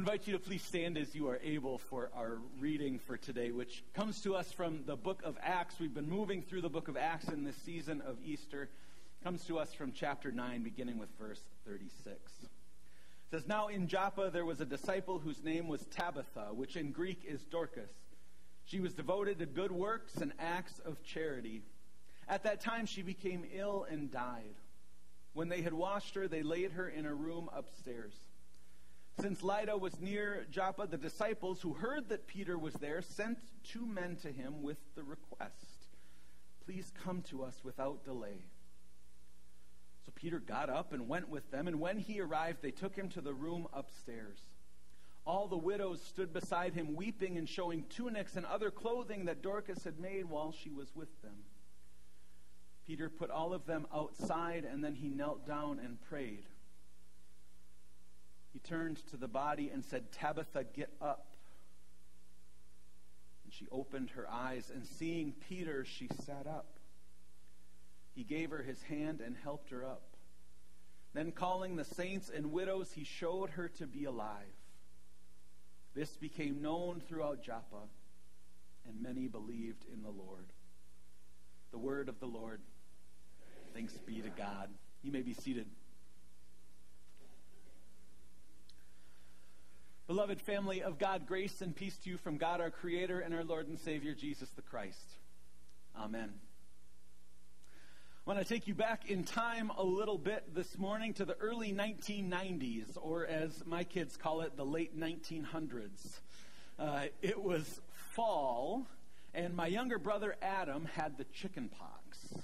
invite you to please stand as you are able for our reading for today, which comes to us from the book of Acts. We've been moving through the book of Acts in this season of Easter. It comes to us from chapter 9, beginning with verse 36. It says, Now in Joppa there was a disciple whose name was Tabitha, which in Greek is Dorcas. She was devoted to good works and acts of charity. At that time she became ill and died. When they had washed her, they laid her in a room upstairs. Since Lydda was near Joppa, the disciples who heard that Peter was there sent two men to him with the request Please come to us without delay. So Peter got up and went with them, and when he arrived, they took him to the room upstairs. All the widows stood beside him, weeping and showing tunics and other clothing that Dorcas had made while she was with them. Peter put all of them outside, and then he knelt down and prayed. He turned to the body and said, Tabitha, get up. And she opened her eyes, and seeing Peter, she sat up. He gave her his hand and helped her up. Then, calling the saints and widows, he showed her to be alive. This became known throughout Joppa, and many believed in the Lord. The word of the Lord. Thanks be to God. You may be seated. Beloved family of God, grace and peace to you from God our Creator and our Lord and Savior, Jesus the Christ. Amen. I want to take you back in time a little bit this morning to the early 1990s, or as my kids call it, the late 1900s. Uh, it was fall, and my younger brother Adam had the chicken pox.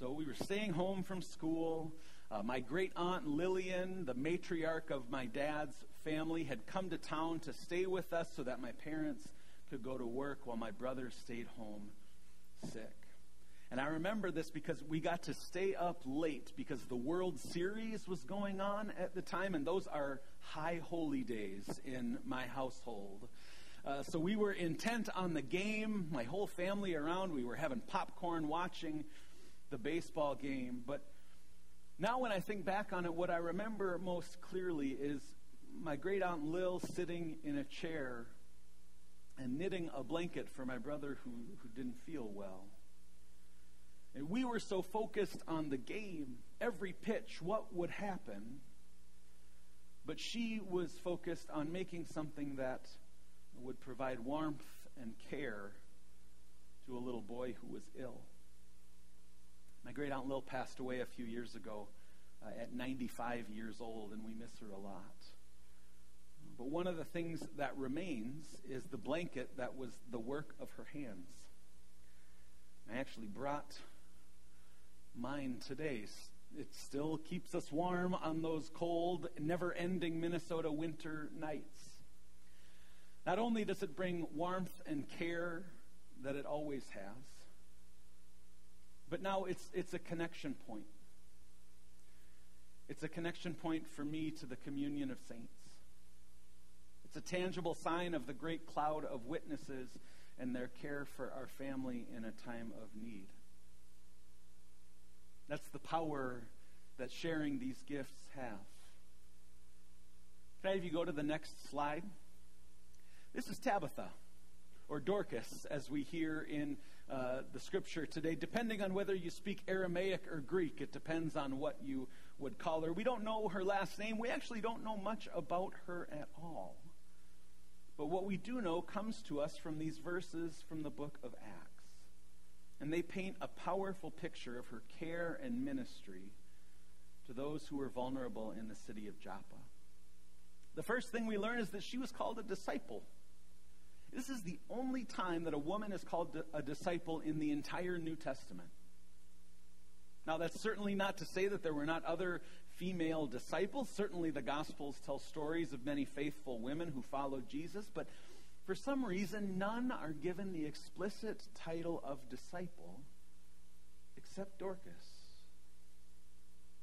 So we were staying home from school. Uh, my great aunt Lillian, the matriarch of my dad's family, had come to town to stay with us so that my parents could go to work while my brother stayed home sick. And I remember this because we got to stay up late because the World Series was going on at the time, and those are high holy days in my household. Uh, so we were intent on the game, my whole family around. We were having popcorn, watching the baseball game. But now, when I think back on it, what I remember most clearly is my great aunt Lil sitting in a chair and knitting a blanket for my brother who, who didn't feel well. And we were so focused on the game, every pitch, what would happen. But she was focused on making something that would provide warmth and care to a little boy who was ill. My great aunt Lil passed away a few years ago uh, at 95 years old, and we miss her a lot. But one of the things that remains is the blanket that was the work of her hands. I actually brought mine today. It still keeps us warm on those cold, never ending Minnesota winter nights. Not only does it bring warmth and care that it always has, but now it's, it's a connection point. It's a connection point for me to the communion of saints. A tangible sign of the great cloud of witnesses and their care for our family in a time of need. That's the power that sharing these gifts have. Can I have you go to the next slide? This is Tabitha, or Dorcas, as we hear in uh, the scripture today, depending on whether you speak Aramaic or Greek. It depends on what you would call her. We don't know her last name. We actually don't know much about her at all. But what we do know comes to us from these verses from the book of Acts. And they paint a powerful picture of her care and ministry to those who were vulnerable in the city of Joppa. The first thing we learn is that she was called a disciple. This is the only time that a woman is called a disciple in the entire New Testament. Now, that's certainly not to say that there were not other female disciples. Certainly, the Gospels tell stories of many faithful women who followed Jesus, but for some reason, none are given the explicit title of disciple except Dorcas.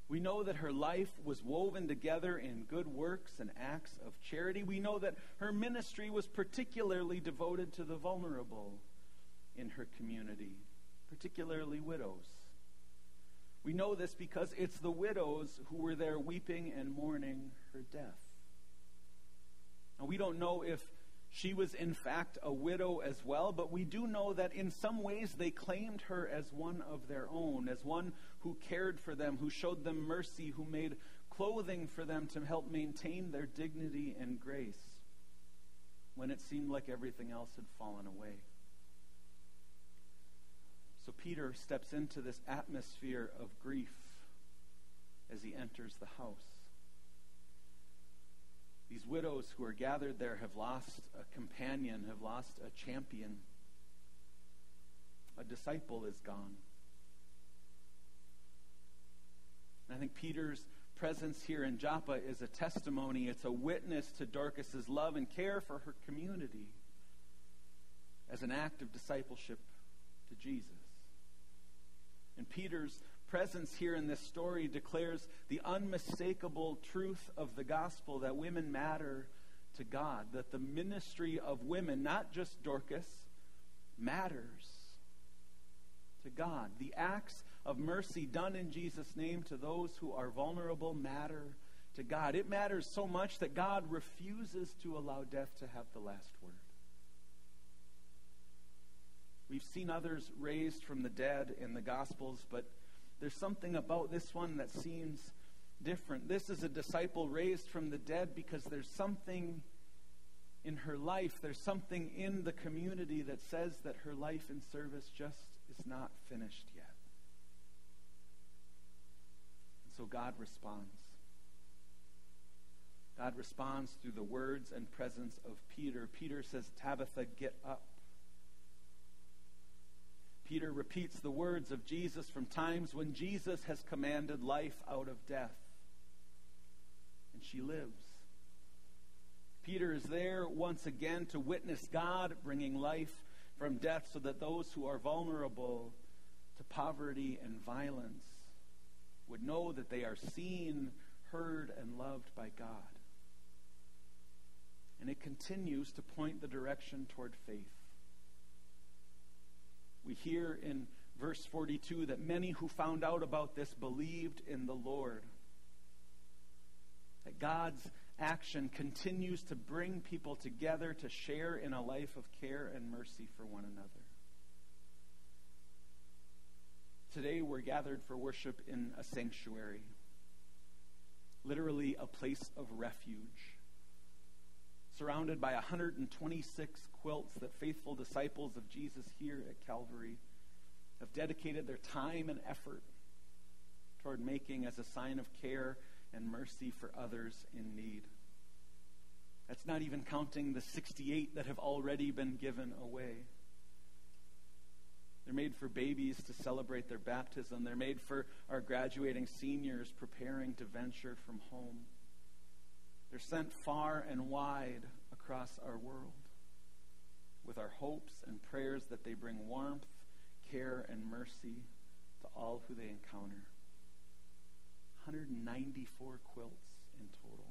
We know that her life was woven together in good works and acts of charity. We know that her ministry was particularly devoted to the vulnerable in her community, particularly widows. We know this because it's the widows who were there weeping and mourning her death. Now, we don't know if she was in fact a widow as well, but we do know that in some ways they claimed her as one of their own, as one who cared for them, who showed them mercy, who made clothing for them to help maintain their dignity and grace when it seemed like everything else had fallen away. Peter steps into this atmosphere of grief as he enters the house. These widows who are gathered there have lost a companion, have lost a champion. A disciple is gone. And I think Peter's presence here in Joppa is a testimony, it's a witness to Dorcas's love and care for her community as an act of discipleship to Jesus. And Peter's presence here in this story declares the unmistakable truth of the gospel that women matter to God, that the ministry of women, not just Dorcas, matters to God. The acts of mercy done in Jesus' name to those who are vulnerable matter to God. It matters so much that God refuses to allow death to have the last word. We've seen others raised from the dead in the Gospels, but there's something about this one that seems different. This is a disciple raised from the dead because there's something in her life, there's something in the community that says that her life in service just is not finished yet. And so God responds. God responds through the words and presence of Peter. Peter says, Tabitha, get up. Peter repeats the words of Jesus from times when Jesus has commanded life out of death. And she lives. Peter is there once again to witness God bringing life from death so that those who are vulnerable to poverty and violence would know that they are seen, heard, and loved by God. And it continues to point the direction toward faith. We hear in verse 42 that many who found out about this believed in the Lord. That God's action continues to bring people together to share in a life of care and mercy for one another. Today we're gathered for worship in a sanctuary, literally a place of refuge surrounded by 126 quilts that faithful disciples of Jesus here at Calvary have dedicated their time and effort toward making as a sign of care and mercy for others in need. That's not even counting the 68 that have already been given away. They're made for babies to celebrate their baptism. They're made for our graduating seniors preparing to venture from home. They're sent far and wide across our world with our hopes and prayers that they bring warmth, care, and mercy to all who they encounter. 194 quilts in total.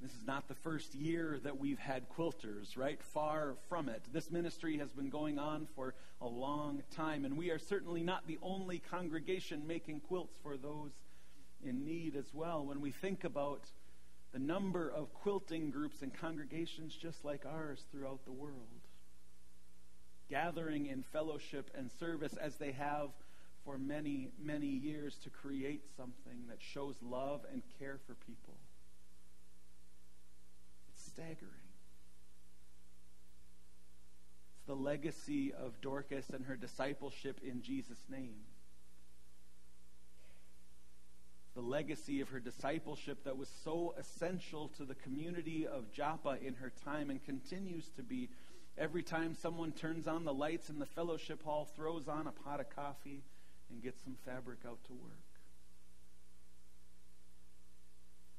This is not the first year that we've had quilters, right? Far from it. This ministry has been going on for a long time, and we are certainly not the only congregation making quilts for those in need as well. When we think about the number of quilting groups and congregations just like ours throughout the world, gathering in fellowship and service as they have for many, many years to create something that shows love and care for people. It's staggering. It's the legacy of Dorcas and her discipleship in Jesus' name the legacy of her discipleship that was so essential to the community of Joppa in her time and continues to be. Every time someone turns on the lights in the fellowship hall, throws on a pot of coffee, and gets some fabric out to work.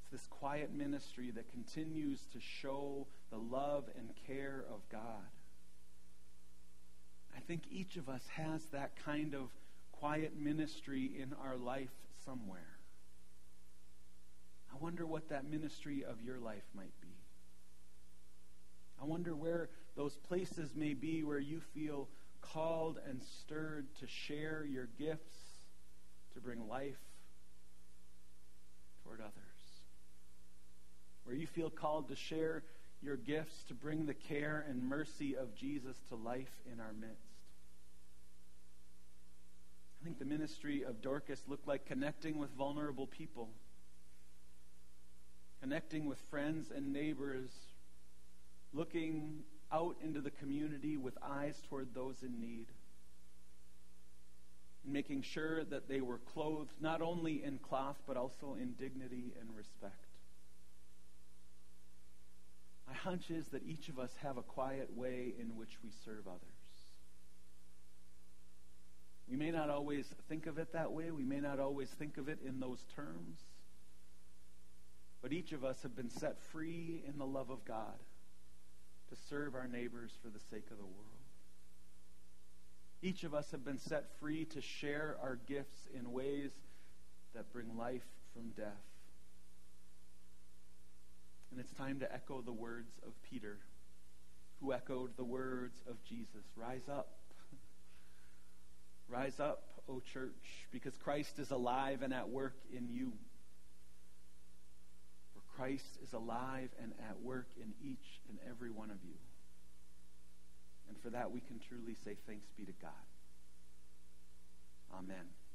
It's this quiet ministry that continues to show the love and care of God. I think each of us has that kind of quiet ministry in our life somewhere. I wonder what that ministry of your life might be. I wonder where those places may be where you feel called and stirred to share your gifts, to bring life toward others. Where you feel called to share your gifts to bring the care and mercy of Jesus to life in our midst. I think the ministry of Dorcas looked like connecting with vulnerable people, connecting with friends and neighbors, looking out into the community with eyes toward those in need, and making sure that they were clothed not only in cloth but also in dignity and respect. My hunch is that each of us have a quiet way in which we serve others. We may not always think of it that way. We may not always think of it in those terms. But each of us have been set free in the love of God to serve our neighbors for the sake of the world. Each of us have been set free to share our gifts in ways that bring life from death. And it's time to echo the words of Peter, who echoed the words of Jesus Rise up. Rise up, O church, because Christ is alive and at work in you. Christ is alive and at work in each and every one of you. And for that we can truly say thanks be to God. Amen.